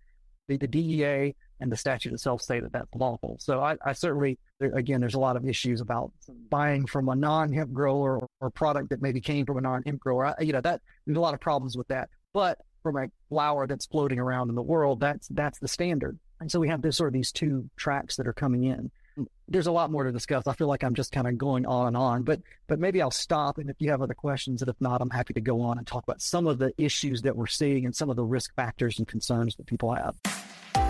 The, the DEA and the statute itself say that that's lawful. So I, I certainly, there, again, there's a lot of issues about buying from a non-hemp grower or, or product that maybe came from a non-hemp grower. I, you know, that there's a lot of problems with that. But from a flower that's floating around in the world, that's that's the standard. And so we have this sort of these two tracks that are coming in. There's a lot more to discuss. I feel like I'm just kind of going on and on, but but maybe I'll stop. And if you have other questions, and if not, I'm happy to go on and talk about some of the issues that we're seeing and some of the risk factors and concerns that people have.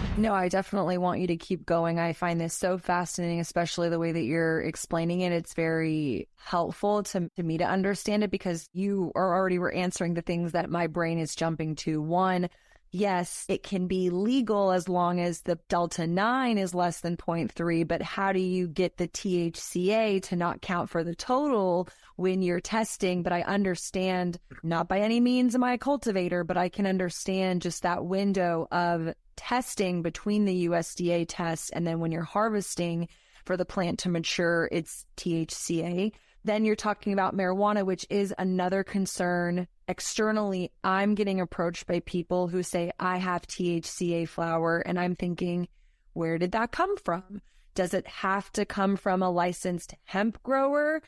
No, I definitely want you to keep going. I find this so fascinating, especially the way that you're explaining it. It's very helpful to, to me to understand it because you are already were answering the things that my brain is jumping to. One, yes, it can be legal as long as the delta 9 is less than 0.3, but how do you get the THCA to not count for the total when you're testing? But I understand, not by any means am I a cultivator, but I can understand just that window of testing between the USDA tests and then when you're harvesting for the plant to mature, it's THCA. Then you're talking about marijuana, which is another concern. Externally, I'm getting approached by people who say, I have THCA flower. And I'm thinking, where did that come from? Does it have to come from a licensed hemp grower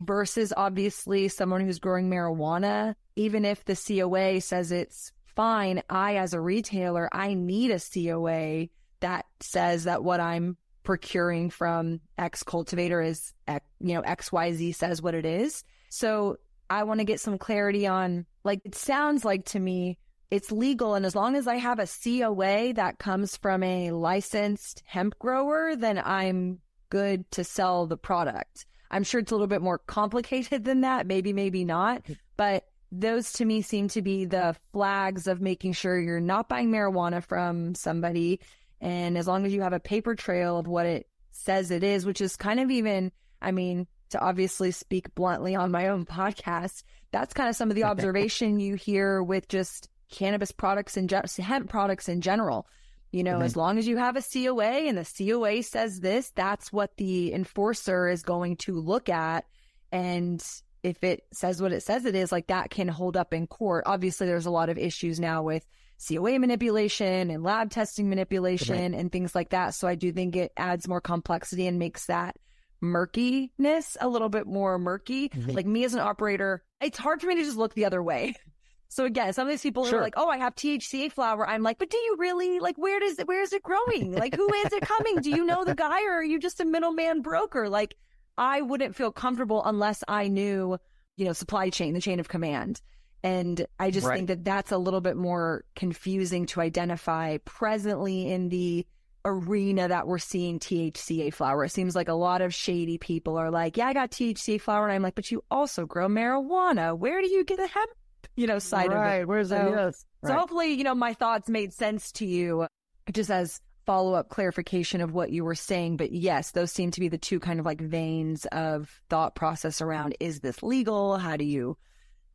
versus obviously someone who's growing marijuana? Even if the COA says it's fine. I, as a retailer, I need a COA that says that what I'm procuring from X cultivator is, you know, XYZ says what it is. So I want to get some clarity on, like, it sounds like to me, it's legal. And as long as I have a COA that comes from a licensed hemp grower, then I'm good to sell the product. I'm sure it's a little bit more complicated than that. Maybe, maybe not. Hmm. But those to me seem to be the flags of making sure you're not buying marijuana from somebody. And as long as you have a paper trail of what it says it is, which is kind of even, I mean, to obviously speak bluntly on my own [LAUGHS] podcast, that's kind of some of the observation you hear with just cannabis products and ge- hemp products in general. You know, mm-hmm. as long as you have a COA and the COA says this, that's what the enforcer is going to look at. And if it says what it says it is, like that can hold up in court. Obviously, there's a lot of issues now with COA manipulation and lab testing manipulation and things like that. So I do think it adds more complexity and makes that murkiness, a little bit more murky. Mhm. Like me as an operator, it's hard for me to just look the other way. [LAUGHS] So again, some of these people Sure. are like, "Oh, I have THCA flower." I'm like, "But do you really? Like, where does it? Where is it growing? Like, who is it coming? Do you know the guy, or are you just a middleman broker?" Like, I wouldn't feel comfortable unless I knew, you know, supply chain, the chain of command. And I just Right. think that that's a little bit more confusing to identify presently in the arena that we're seeing THCA flower. It seems like a lot of shady people are like, yeah, I got THCA flower. And I'm like, but you also grow marijuana. Where do you get the hemp, you know, side of it? right. Where's that? So- Yes. So hopefully, you know, my thoughts made sense to you just as follow up clarification of what you were saying. But yes, those seem to be the two kind of like veins of thought process around is this legal? How do you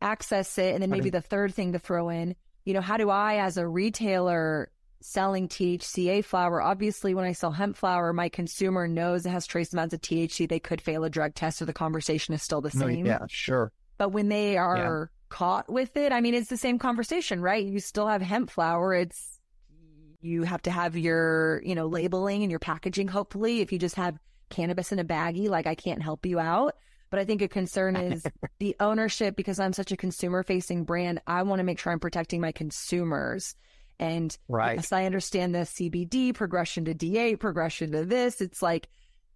access it? And then maybe the third thing to throw in, you know, how do I as a retailer selling THCA flower, obviously when I sell hemp flower, my consumer knows it has trace amounts of THC. They could fail a drug test or the conversation is still the No, same. yeah, sure. But when they are caught with it, I mean, it's the same conversation, right? You still have hemp flower. It's, you have to have your, you know, labeling and your packaging, hopefully. If you just have cannabis in a baggie, like I can't help you out. But I think a concern [LAUGHS] is the ownership because I'm such a consumer facing brand. I want to make sure I'm protecting my consumers. And Right. yes, I understand the CBD progression to D8, progression to this. It's like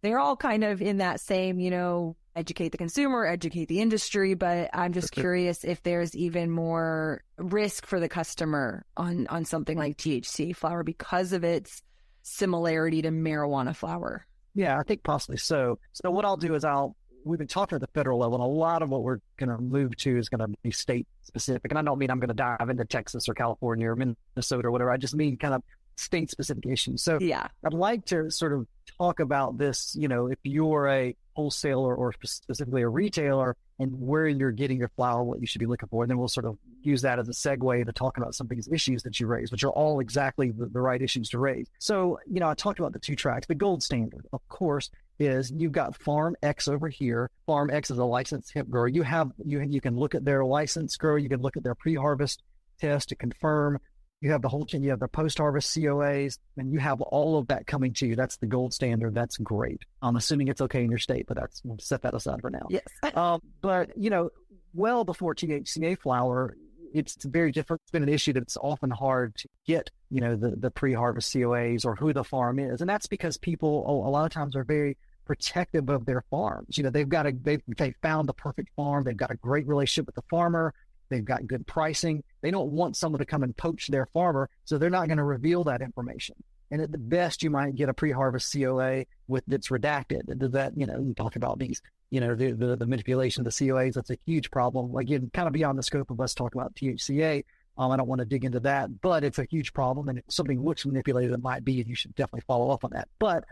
they're all kind of in that same, you know, educate the consumer, educate the industry. But I'm just curious if there's even more risk for the customer on on something like THC flower because of its similarity to marijuana flower. Yeah, I think possibly so. So what I'll do is I'll we've been talking at the federal level, and a lot of what we're going to move to is going to be state specific. And I don't mean I'm going to dive into Texas or California or Minnesota or whatever. I just mean kind of state specific issues. So Yeah. I'd like to sort of talk about this. You know, if you're a wholesaler or specifically a retailer, and where you're getting your flower, what you should be looking for, and then we'll sort of use that as a segue to talking about some of these issues that you raised, which are all exactly the, the right issues to raise. So, you know, I talked about the two tracks. The gold standard, of course, is you've got Farm X over here. Farm X is a licensed hemp grower. You have you you can look at their license grower. You can look at their pre-harvest test to confirm. You have the whole chain. You have the post-harvest COAs, and you have all of that coming to you. That's the gold standard. That's great. I'm assuming it's okay in your state, but that's we'll set that aside for now. Yes. [LAUGHS] Um, but you know, well before THCA flower, it's very different. It's been an issue that it's often hard to get, you know, the the pre-harvest COAs or who the farm is, and that's because people a, a lot of times are very protective of their farms. You know, they've got a they've they found the perfect farm. They've got a great relationship with the farmer. They've got good pricing. They don't want someone to come and poach their farmer, so they're not going to reveal that information. And at the best, you might get a pre-harvest COA with that's redacted. That, you know, you talk about these, you know, the, the, the manipulation of the COAs. That's a huge problem. Again, kind of beyond the scope of us talking about THCA. Um, I don't want to dig into that, but it's a huge problem, and if something looks manipulated, it might be, and you should definitely follow up on that. But,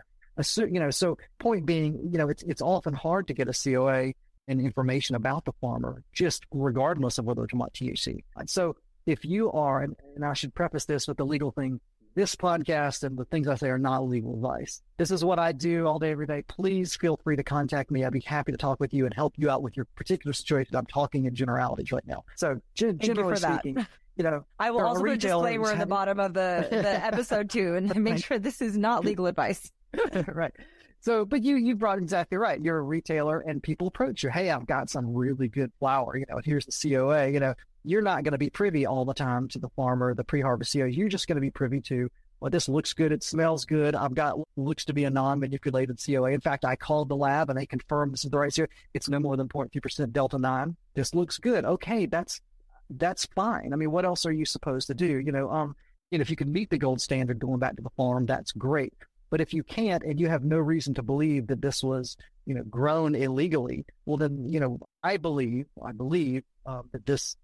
you know, so point being, you know, it's it's often hard to get a COA and information about the farmer, just regardless of whether it's about THC. So if you are, and, and I should preface this with the legal thing, this podcast and the things I say are not legal advice. This is what I do all day, every day. Please feel free to contact me. I'd be happy to talk with you and help you out with your particular situation. I'm talking in generalities right now. So, gen- generally for that. speaking, you know, [LAUGHS] I will also put a disclaimer in the bottom of the, the [LAUGHS] episode too and make sure this is not legal advice. [LAUGHS] right. So, but you you brought exactly right. You're a retailer, and people approach you. Hey, I've got some really good flower. You know, here's the COA. You know, you're not going to be privy all the time to the farmer, the pre-harvest COA. You're just going to be privy to. Well, this looks good. It smells good. I've got looks to be a non-manipulated COA. In fact, I called the lab and they confirmed this is the right COA. It's no more than 0.2% delta nine. This looks good. Okay, that's that's fine. I mean, what else are you supposed to do? You know, um, you know, if you can meet the gold standard going back to the farm, that's great. But if you can't and you have no reason to believe that this was, you know, grown illegally, well, then, you know, I believe, I believe um, that this,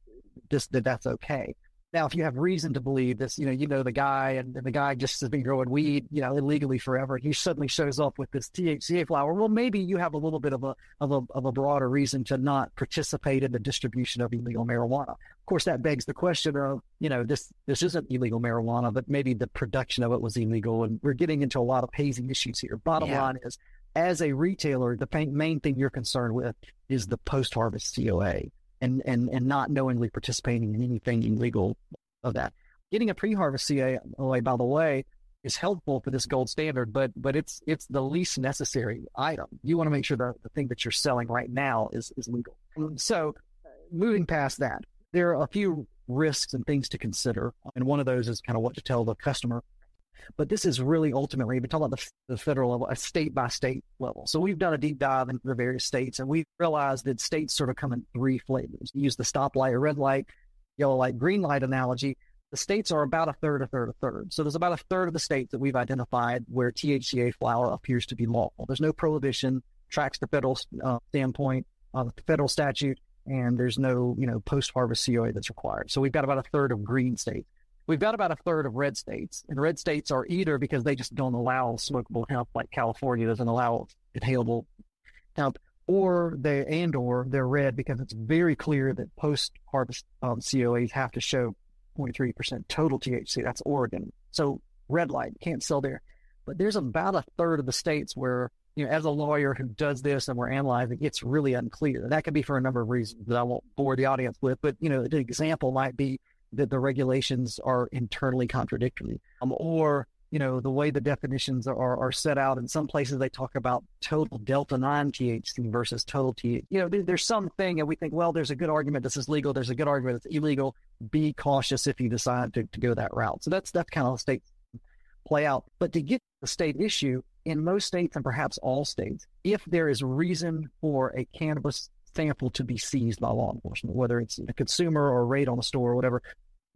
this, that that's okay. Now, if you have reason to believe this, you know, you know the guy, and, and the guy just has been growing weed, you know, illegally forever. and He suddenly shows up with this THCA flower. Well, maybe you have a little bit of a of a of a broader reason to not participate in the distribution of illegal marijuana. Of course, that begs the question of, you know, this this isn't illegal marijuana, but maybe the production of it was illegal, and we're getting into a lot of hazy issues here. Bottom Yeah. line is, as a retailer, the main, main thing you're concerned with is the post-harvest COA and and and not knowingly participating in anything illegal of that. Getting a pre-harvest COA, by the way, is helpful for this gold standard, but but it's it's the least necessary item. You want to make sure that the thing that you're selling right now is is legal. So, moving past that, there are a few risks and things to consider, and one of those is kind of what to tell the customer. But this is really ultimately, we're talking about the, the federal level, a state by state level. So we've done a deep dive into the various states, and we've realized that states sort of come in three flavors. You use the stoplight or red light, yellow light, green light analogy the states are about a third, a third, a third. So there's about a third of the states that we've identified where THCA flower appears to be lawful. There's no prohibition, tracks the federal uh, standpoint, uh, the federal statute, and there's no, you know, post-harvest COA that's required. So we've got about a third of green states. We've got about a third of red states, and red states are either because they just don't allow smokable hemp, like California doesn't allow inhalable hemp, or they and or they're red because it's very clear that post-harvest um, COAs have to show 0.3% total THC. That's Oregon. So red light, can't sell there. But there's about a third of the states where, you know, as a lawyer who does this and we're analyzing, it's really unclear. That could be for a number of reasons that I won't bore the audience with. But, you know, the example might be that the regulations are internally contradictory um, or you know, the way the definitions are, are set out. In some places, they talk about total delta 9 THC versus total THC. You know, there, there's something, and we think, well, there's a good argument this is legal. There's a good argument it's illegal. Be cautious if you decide to, to go that route. So that's that's kind of a state play out. But to get the state issue in most states and perhaps all states, if there is reason for a cannabis sample to be seized by law enforcement, whether it's a consumer or a raid on the store or whatever,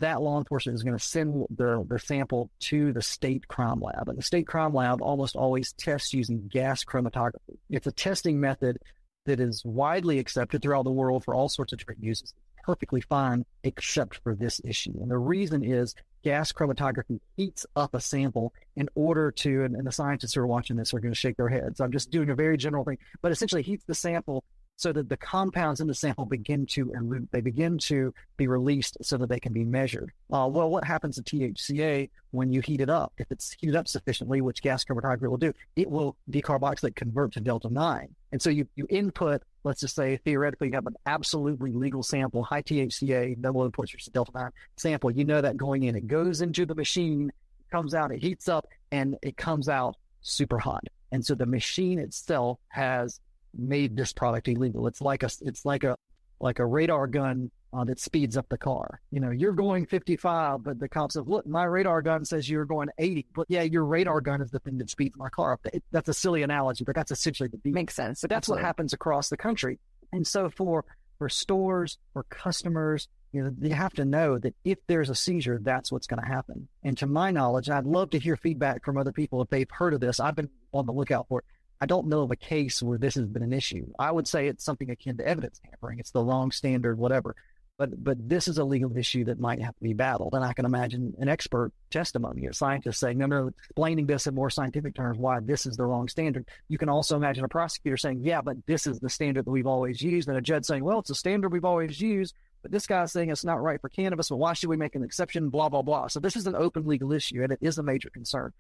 that law enforcement is going to send their, the sample to the state crime lab. And the state crime lab almost always tests using gas chromatography. It's a testing method that is widely accepted throughout the world for all sorts of different uses. Perfectly fine, except for this issue. And the reason is gas chromatography heats up a sample in order to, and, and the scientists who are watching this are going to shake their heads. I'm just doing a very general thing, but essentially heats the sample so that the compounds in the sample begin to elute, they begin to be released so that they can be measured. Uh, well, what happens to THCA when you heat it up? If it's heated up sufficiently, which gas chromatography will do, it will decarboxylate convert to delta 9. And so you, you input, let's just say theoretically, you have an absolutely legal sample, high THCA, double inputs, your delta 9 sample. You know that going in, it goes into the machine, comes out, it heats up, and it comes out super hot. And so the machine itself has made this product illegal. It's like a it's like a like a radar gun uh, that speeds up the car. You know, you're going 55, but the cops says, "Look, my radar gun says you're going 80." But yeah, your radar gun is the thing that speeds my car up. It, that's a silly analogy, but that's essentially the deal. Makes sense. But that's Absolutely. what happens across the country. And so for for stores or customers, you know, you have to know that if there's a seizure, that's what's going to happen. And to my knowledge, I'd love to hear feedback from other people if they've heard of this. I've been on the lookout for it. I don't know of a case where this has been an issue. I would say it's something akin to evidence tampering. It's the wrong standard, whatever. But but this is a legal issue that might have to be battled. And I can imagine an expert testimony, a scientist saying, no, no, explaining this in more scientific terms, why this is the wrong standard. You can also imagine a prosecutor saying, yeah, but this is the standard that we've always used. And a judge saying, well, it's a standard we've always used, but this guy's saying it's not right for cannabis. But why should we make an exception? Blah, blah, blah. So this is an open legal issue and it is a major concern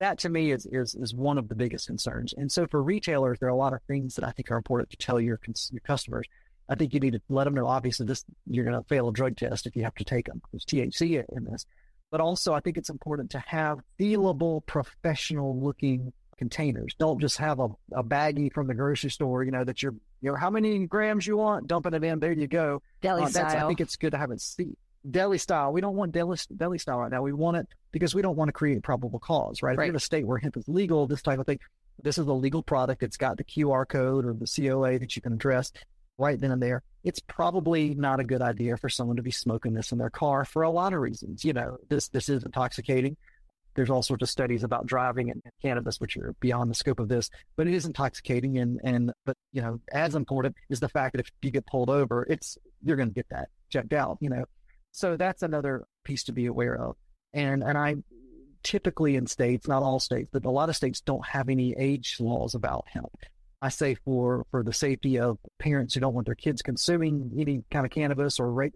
that to me is, is is one of the biggest concerns. And so for retailers, there are a lot of things that I think are important to tell your your customers. I think you need to let them know. Obviously, this you're going to fail a drug test if you have to take them. There's THC in this, but also I think it's important to have feelable, professional-looking containers. Don't just have a, a baggie from the grocery store. You know that you're you know how many grams you want, dumping it in. There you go. Deli uh, style. I think it's good to have it see deli style. We don't want deli, deli style right now. We want it because we don't want to create probable cause, right? If you're in a state where hemp is legal, this type of thing, this is a legal product. It's got the QR code or the COA that you can address right then and there. It's probably not a good idea for someone to be smoking this in their car for a lot of reasons. You know, this this is intoxicating. There's all sorts of studies about driving and cannabis, which are beyond the scope of this, but it is intoxicating. And, and, but, you know, as important is the fact that if you get pulled over, it's, you're going to get that checked out, you know. So that's another piece to be aware of. And and I typically in states, not all states, but a lot of states don't have any age laws about hemp. I say for for the safety of parents who don't want their kids consuming any kind of cannabis or rate,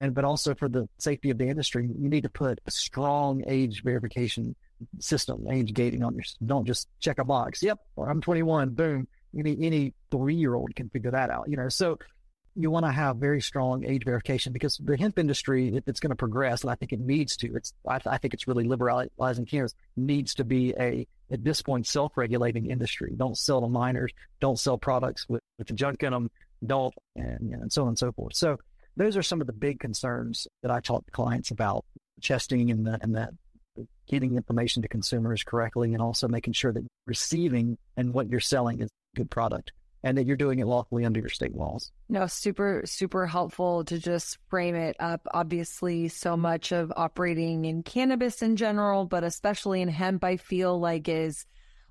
and but also for the safety of the industry, you need to put a strong age verification system, age gating on your. Don't just check a box. Yep, I'm 21. Boom. Any any three year old can figure that out. You know, so you want to have very strong age verification because the hemp industry, if it's going to progress, and I think it needs to, it's I, I think it's really liberalizing cannabis needs to be a at this point self-regulating industry. Don't sell to minors, don't sell products with, with the junk in them, don't and, and so on and so forth. So those are some of the big concerns that I talk to clients about testing and the, and that getting information to consumers correctly and also making sure that receiving and what you're selling is good product and that you're doing it lawfully under your state laws. No, super, super helpful to just frame it up. Obviously, so much of operating in cannabis in general, but especially in hemp, I feel like is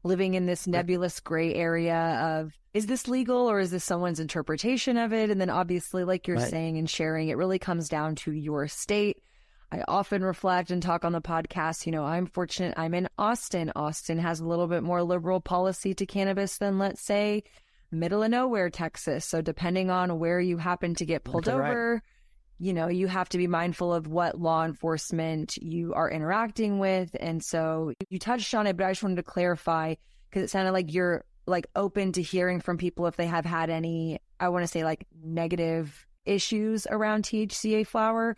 living in this nebulous gray area of is this legal or is this someone's interpretation of it? And then obviously, like you're right. saying and sharing, it really comes down to your state. I often reflect and talk on the podcast. You know, I'm fortunate I'm in Austin. Austin has a little bit more liberal policy to cannabis than, let's say, middle of nowhere, Texas. So depending on where you happen to get pulled over, right. you know, you have to be mindful of what law enforcement you are interacting with. And so you touched on it, but I just wanted to clarify because it sounded like you're like open to hearing from people if they have had any, I want to say like negative issues around THCA flower.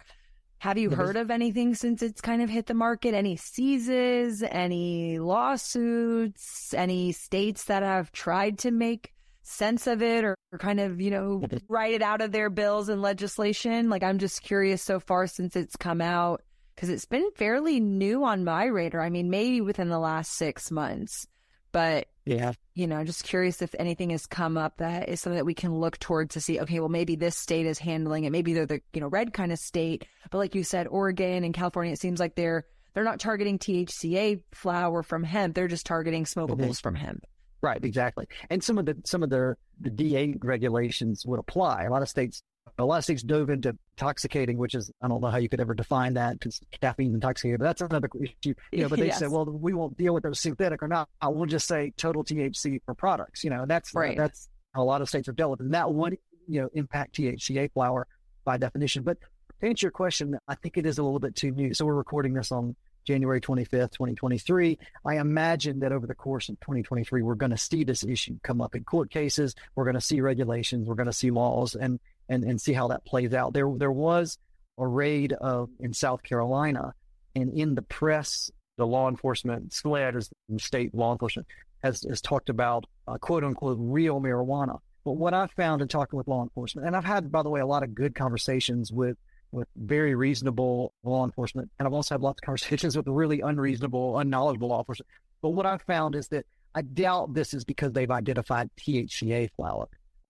Have you heard of anything since it's kind of hit the market? Any seizes, any lawsuits, any states that have tried to make sense of it or, or kind of, you know, [LAUGHS] write it out of their bills and legislation? Like, I'm just curious so far since it's come out because it's been fairly new on my radar. I mean, maybe within the last six months, but yeah, you know, just curious if anything has come up that is something that we can look toward to see. Okay, well, maybe this state is handling it. Maybe they're the you know red kind of state, but like you said, Oregon and California, it seems like they're they're not targeting THCA flower from hemp. They're just targeting smokables mm-hmm. from hemp. Right, exactly. And some of the some of the the DA regulations would apply. A lot of states a lot of states dove into intoxicating, which is I don't know how you could ever define that because caffeine intoxicating, but that's another issue. You know, but [LAUGHS] they yes. said, well, we won't deal with those synthetic or not. I will just say total THC for products. You know, that's right. Uh, that's how a lot of states are dealt with, and that would you know impact THCA flower by definition. But to answer your question, I think it is a little bit too new. So we're recording this on January 25th, 2023. I imagine that over the course of 2023, we're going to see this issue come up in court cases. We're going to see regulations. We're going to see laws and, and, and see how that plays out. There, there was a raid of, in South Carolina and in the press, the law enforcement, as state law enforcement has, has talked about uh, quote unquote real marijuana. But what I've found in talking with law enforcement, and I've had, by the way, a lot of good conversations with with very reasonable law enforcement. And I've also had lots of conversations [LAUGHS] with really unreasonable, unknowledgeable law enforcement. But what I've found is that I doubt this is because they've identified THCA flower.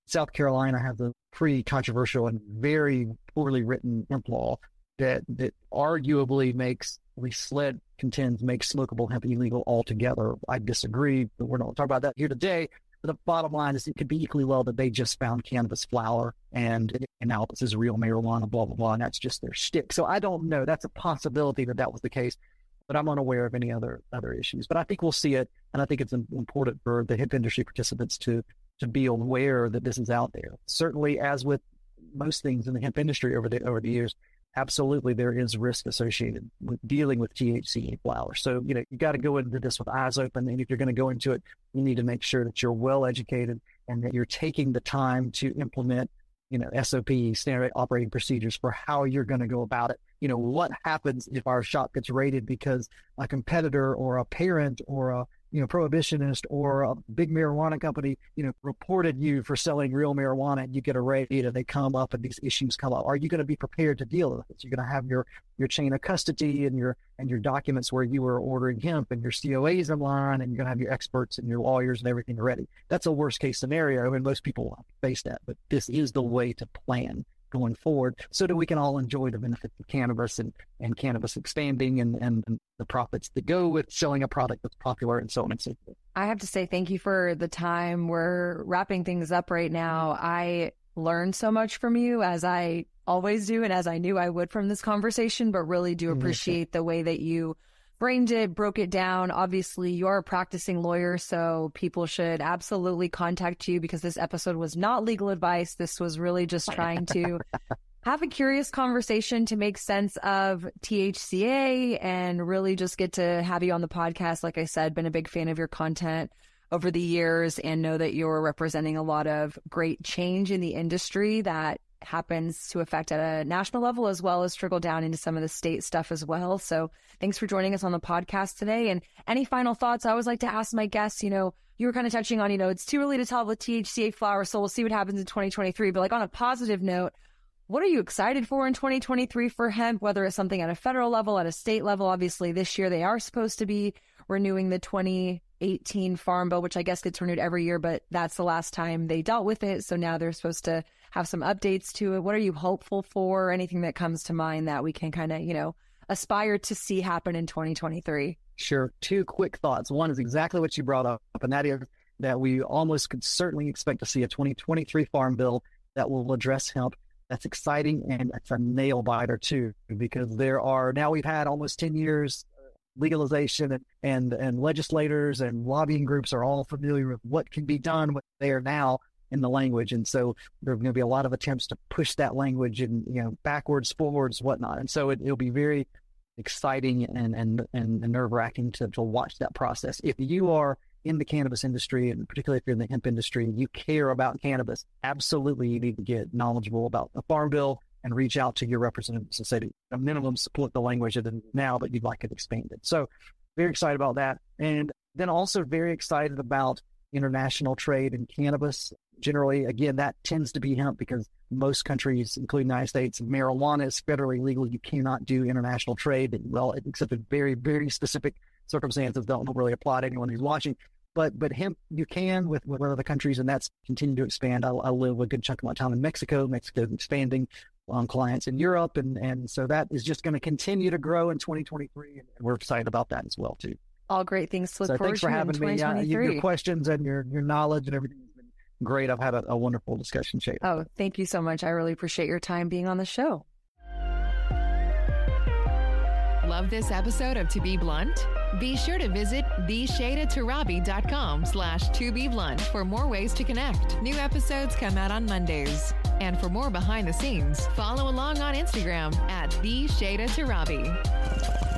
South Carolina has a pretty controversial and very poorly written hemp law that that arguably makes, we SLED contends, makes smokable hemp illegal altogether. I disagree, but we're not talking about that here today. The bottom line is it could be equally well that they just found cannabis flower and, and now this is real marijuana, blah, blah, blah. And that's just their stick. So I don't know. That's a possibility that that was the case, but I'm unaware of any other, other issues. But I think we'll see it. And I think it's important for the hemp industry participants to, to be aware that this is out there. Certainly, as with most things in the hemp industry over the, over the years, absolutely there is risk associated with dealing with THC flower. So, you know, you got to go into this with eyes open. And if you're going to go into it, you need to make sure that you're well educated and that you're taking the time to implement, you know, SOP, standard operating procedures for how you're going to go about it. You know, what happens if our shop gets raided because a competitor or a parent or a you know, prohibitionist or a big marijuana company, you know, reported you for selling real marijuana and you get a raid and they come up and these issues come up. Are you going to be prepared to deal with it? You're going to have your, your chain of custody and your, and your documents where you were ordering hemp and your COAs in line and you're going to have your experts and your lawyers and everything ready. That's a worst case scenario. and most people face that, but this is the way to plan going forward so that we can all enjoy the benefits of cannabis and, and cannabis expanding and, and, and the profits that go with selling a product that's popular and so on and so forth. I have to say thank you for the time. We're wrapping things up right now. I learned so much from you as I always do and as I knew I would from this conversation, but really do appreciate the way that you it, broke it down. Obviously, you're a practicing lawyer, so people should absolutely contact you because this episode was not legal advice. This was really just trying to [LAUGHS] have a curious conversation to make sense of THCA and really just get to have you on the podcast. Like I said, been a big fan of your content over the years and know that you're representing a lot of great change in the industry that happens to affect at a national level as well as trickle down into some of the state stuff as well. So thanks for joining us on the podcast today. And any final thoughts? I always like to ask my guests, you know, you were kind of touching on, you know, it's too early to tell with THCA flower, so we'll see what happens in 2023. But like on a positive note, what are you excited for in 2023 for hemp, whether it's something at a federal level, at a state level? Obviously, this year they are supposed to be renewing the 2018 Farm Bill, which I guess gets renewed every year, but that's the last time they dealt with it. So now they're supposed to have some updates to it. What are you hopeful for? Anything that comes to mind that we can kind of, you know, aspire to see happen in 2023? Sure. Two quick thoughts. One is exactly what you brought up, and that is that we almost could certainly expect to see a 2023 Farm Bill that will address hemp that's exciting and it's a nail biter too, because there are now we've had almost 10 years legalization and, and, and legislators and lobbying groups are all familiar with what can be done what they are now in the language. And so there are going to be a lot of attempts to push that language and, you know, backwards, forwards, whatnot. And so it, will be very exciting and, and, and nerve wracking to, to watch that process. If you are in the cannabis industry, and particularly if you're in the hemp industry, you care about cannabis, absolutely you need to get knowledgeable about the Farm Bill and reach out to your representatives and say, to a minimum, support the language of it now, but you'd like it expanded. So, very excited about that. And then also very excited about international trade in cannabis. Generally, again, that tends to be hemp because most countries, including the United States, marijuana is federally legal. You cannot do international trade, well, except in very, very specific circumstances don't really apply to anyone who's watching. But but hemp you can with, with other countries, and that's continuing to expand. I, I live a good chunk of my time in Mexico. Mexico expanding on clients in Europe, and and so that is just going to continue to grow in 2023, and we're excited about that as well too. All great things to look so forward thanks for to having me. Your, your, questions and your your knowledge and everything has been great. I've had a, a wonderful discussion, Shay. Oh, thank you so much. I really appreciate your time being on the show. Love this episode of To Be Blunt? Be sure to visit theshaydatorabi.com slash to be blunt for more ways to connect. New episodes come out on Mondays. And for more behind the scenes, follow along on Instagram at theshadatarabi.